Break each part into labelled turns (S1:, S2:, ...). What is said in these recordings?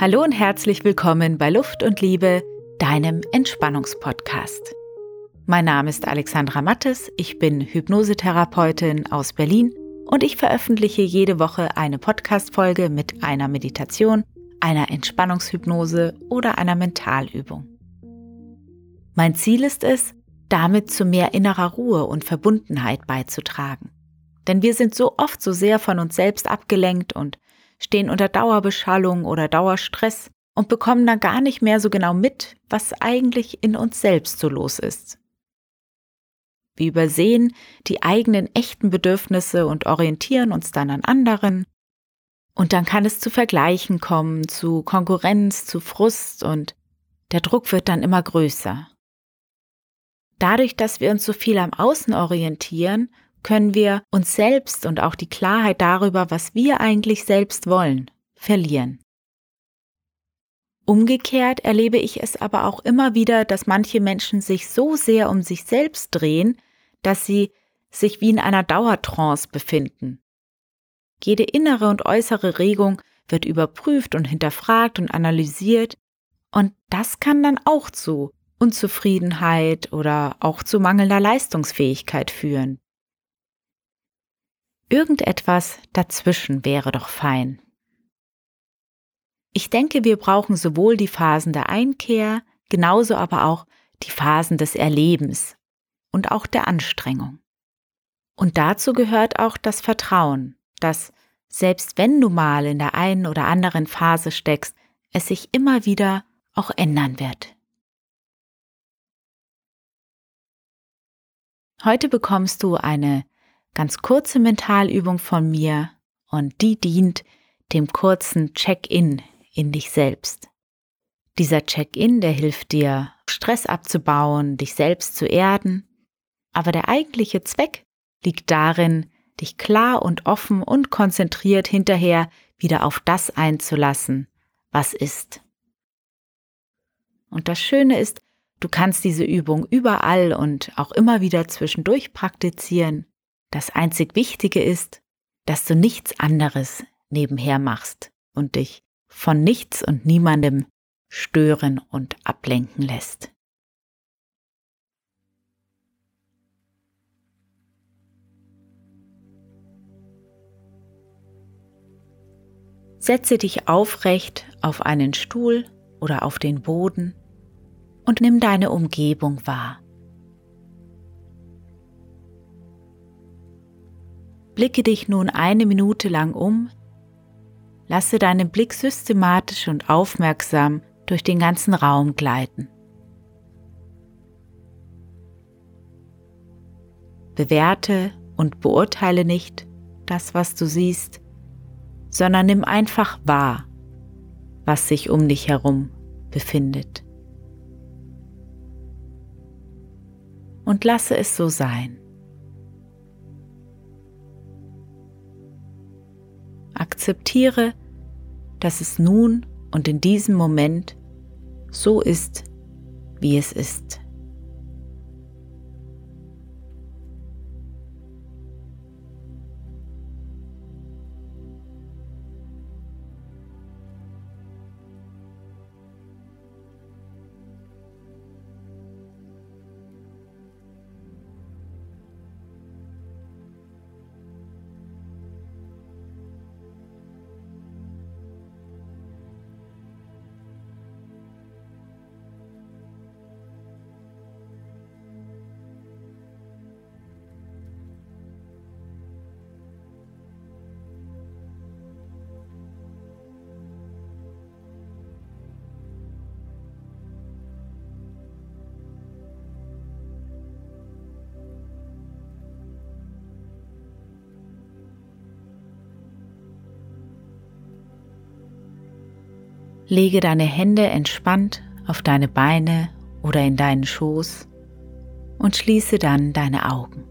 S1: Hallo und herzlich willkommen bei Luft und Liebe, deinem Entspannungspodcast. Mein Name ist Alexandra Mattes, ich bin Hypnosetherapeutin aus Berlin und ich veröffentliche jede Woche eine Podcast-Folge mit einer Meditation, einer Entspannungshypnose oder einer Mentalübung. Mein Ziel ist es, damit zu mehr innerer Ruhe und Verbundenheit beizutragen. Denn wir sind so oft so sehr von uns selbst abgelenkt und stehen unter Dauerbeschallung oder Dauerstress und bekommen dann gar nicht mehr so genau mit, was eigentlich in uns selbst so los ist. Wir übersehen die eigenen echten Bedürfnisse und orientieren uns dann an anderen. Und dann kann es zu Vergleichen kommen, zu Konkurrenz, zu Frust und der Druck wird dann immer größer. Dadurch, dass wir uns so viel am Außen orientieren, können wir uns selbst und auch die Klarheit darüber, was wir eigentlich selbst wollen, verlieren. Umgekehrt erlebe ich es aber auch immer wieder, dass manche Menschen sich so sehr um sich selbst drehen, dass sie sich wie in einer Dauertrance befinden. Jede innere und äußere Regung wird überprüft und hinterfragt und analysiert, und das kann dann auch zu Unzufriedenheit oder auch zu mangelnder Leistungsfähigkeit führen. Irgendetwas dazwischen wäre doch fein. Ich denke, wir brauchen sowohl die Phasen der Einkehr, genauso aber auch die Phasen des Erlebens und auch der Anstrengung. Und dazu gehört auch das Vertrauen, dass selbst wenn du mal in der einen oder anderen Phase steckst, es sich immer wieder auch ändern wird. Heute bekommst du eine ganz kurze Mentalübung von mir und die dient dem kurzen Check-in in dich selbst. Dieser Check-in, der hilft dir, Stress abzubauen, dich selbst zu erden, aber der eigentliche Zweck liegt darin, dich klar und offen und konzentriert hinterher wieder auf das einzulassen, was ist. Und das Schöne ist, du kannst diese Übung überall und auch immer wieder zwischendurch praktizieren. Das einzig Wichtige ist, dass du nichts anderes nebenher machst und dich von nichts und niemandem stören und ablenken lässt. Setze dich aufrecht auf einen Stuhl oder auf den Boden und nimm deine Umgebung wahr. Blicke dich nun eine Minute lang um, lasse deinen Blick systematisch und aufmerksam durch den ganzen Raum gleiten. Bewerte und beurteile nicht das, was du siehst, sondern nimm einfach wahr, was sich um dich herum befindet. Und lasse es so sein. Akzeptiere, dass es nun und in diesem Moment so ist, wie es ist. Lege deine Hände entspannt auf deine Beine oder in deinen Schoß und schließe dann deine Augen.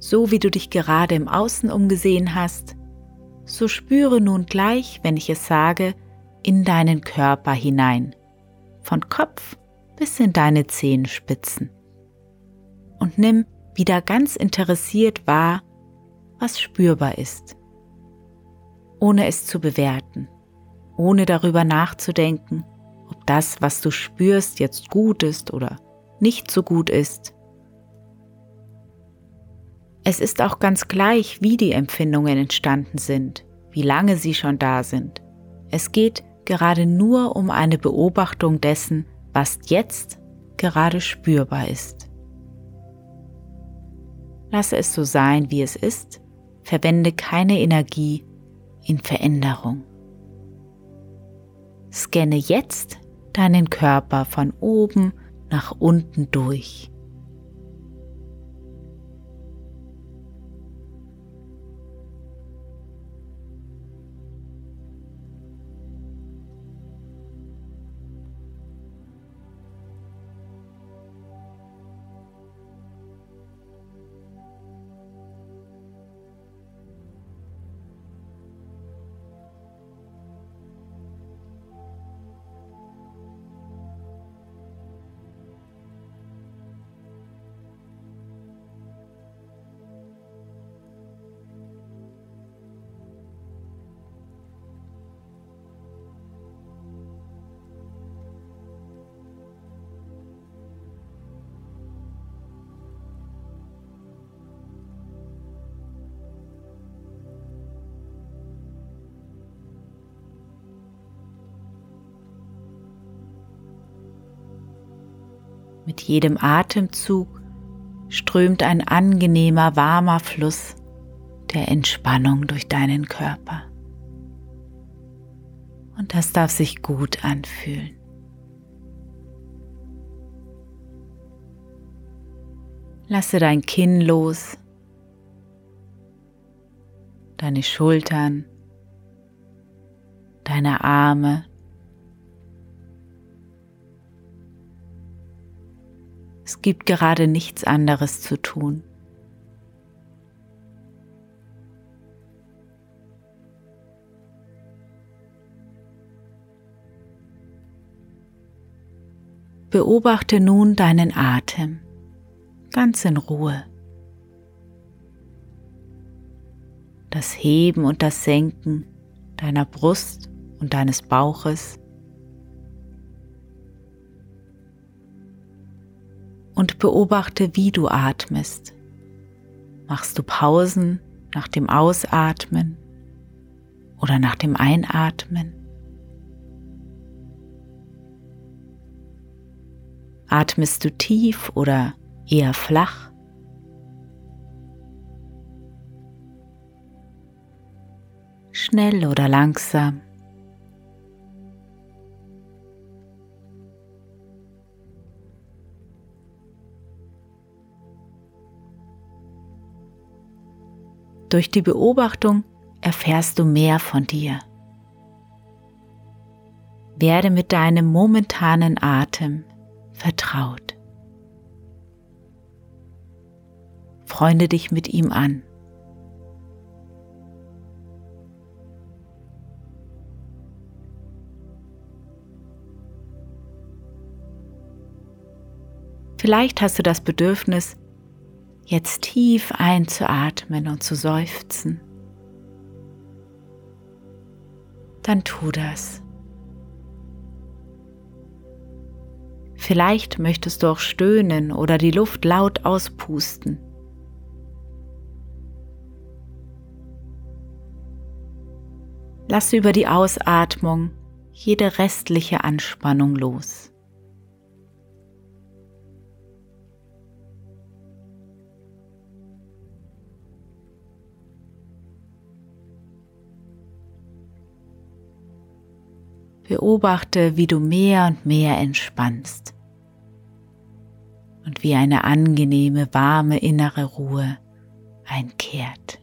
S1: So wie du dich gerade im Außen umgesehen hast, so spüre nun gleich, wenn ich es sage, in deinen Körper hinein, von Kopf bis in deine Zehenspitzen. Und nimm wieder ganz interessiert wahr, was spürbar ist ohne es zu bewerten, ohne darüber nachzudenken, ob das, was du spürst, jetzt gut ist oder nicht so gut ist. Es ist auch ganz gleich, wie die Empfindungen entstanden sind, wie lange sie schon da sind. Es geht gerade nur um eine Beobachtung dessen, was jetzt gerade spürbar ist. Lasse es so sein, wie es ist, verwende keine Energie in Veränderung. Scanne jetzt deinen Körper von oben nach unten durch. Mit jedem Atemzug strömt ein angenehmer, warmer Fluss der Entspannung durch deinen Körper. Und das darf sich gut anfühlen. Lasse dein Kinn los, deine Schultern, deine Arme, Es gibt gerade nichts anderes zu tun. Beobachte nun deinen Atem ganz in Ruhe. Das Heben und das Senken deiner Brust und deines Bauches und beobachte, wie du atmest. Machst du Pausen nach dem Ausatmen oder nach dem Einatmen? Atmest du tief oder eher flach? Schnell oder langsam? Durch die Beobachtung erfährst du mehr von dir. Werde mit deinem momentanen Atem vertraut. Freunde dich mit ihm an. Vielleicht hast du das Bedürfnis, jetzt tief einzuatmen und zu seufzen, dann tu das. Vielleicht möchtest du auch stöhnen oder die Luft laut auspusten. Lass über die Ausatmung jede restliche Anspannung los. Beobachte, wie du mehr und mehr entspannst und wie eine angenehme, warme innere Ruhe einkehrt.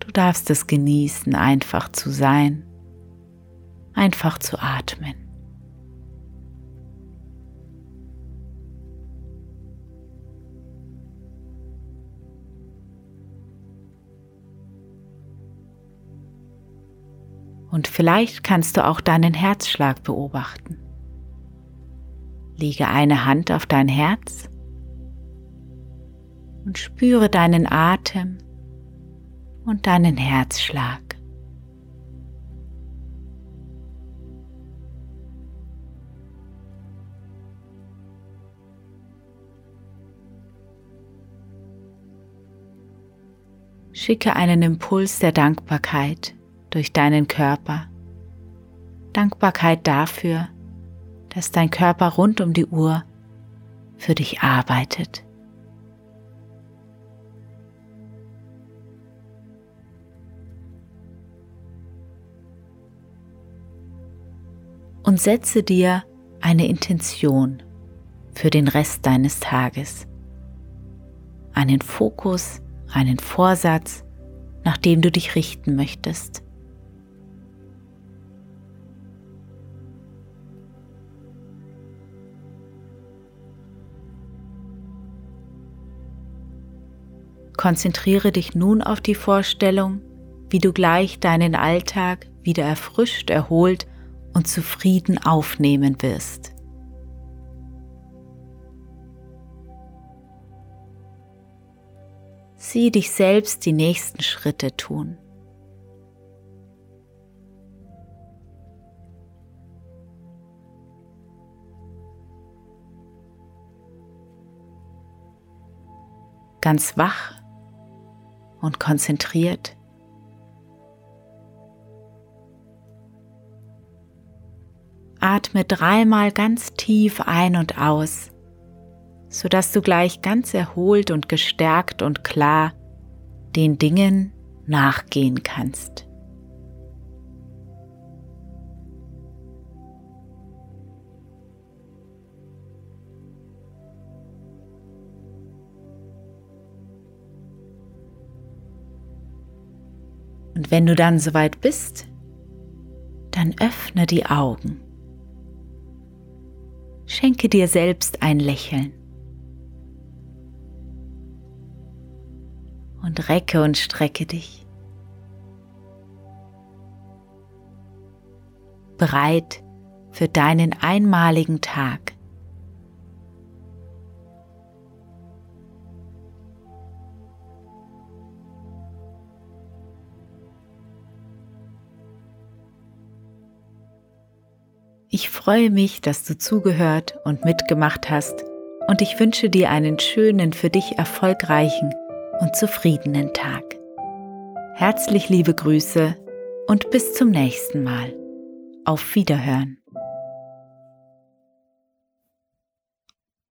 S1: Du darfst es genießen, einfach zu sein, einfach zu atmen. Und vielleicht kannst du auch deinen Herzschlag beobachten. Lege eine Hand auf dein Herz und spüre deinen Atem und deinen Herzschlag. Schicke einen Impuls der Dankbarkeit durch deinen Körper. Dankbarkeit dafür, dass dein Körper rund um die Uhr für dich arbeitet. Und setze dir eine Intention für den Rest deines Tages, einen Fokus einen Vorsatz, nach dem du dich richten möchtest. Konzentriere dich nun auf die Vorstellung, wie du gleich deinen Alltag wieder erfrischt, erholt und zufrieden aufnehmen wirst. Sieh dich selbst die nächsten Schritte tun. Ganz wach und konzentriert. Atme dreimal ganz tief ein und aus sodass du gleich ganz erholt und gestärkt und klar den Dingen nachgehen kannst. Und wenn du dann soweit bist, dann öffne die Augen. Schenke dir selbst ein Lächeln. und recke und strecke dich. Bereit für deinen einmaligen Tag. Ich freue mich, dass du zugehört und mitgemacht hast und ich wünsche dir einen schönen, für dich erfolgreichen und zufriedenen Tag. Herzlich liebe Grüße und bis zum nächsten Mal. Auf Wiederhören.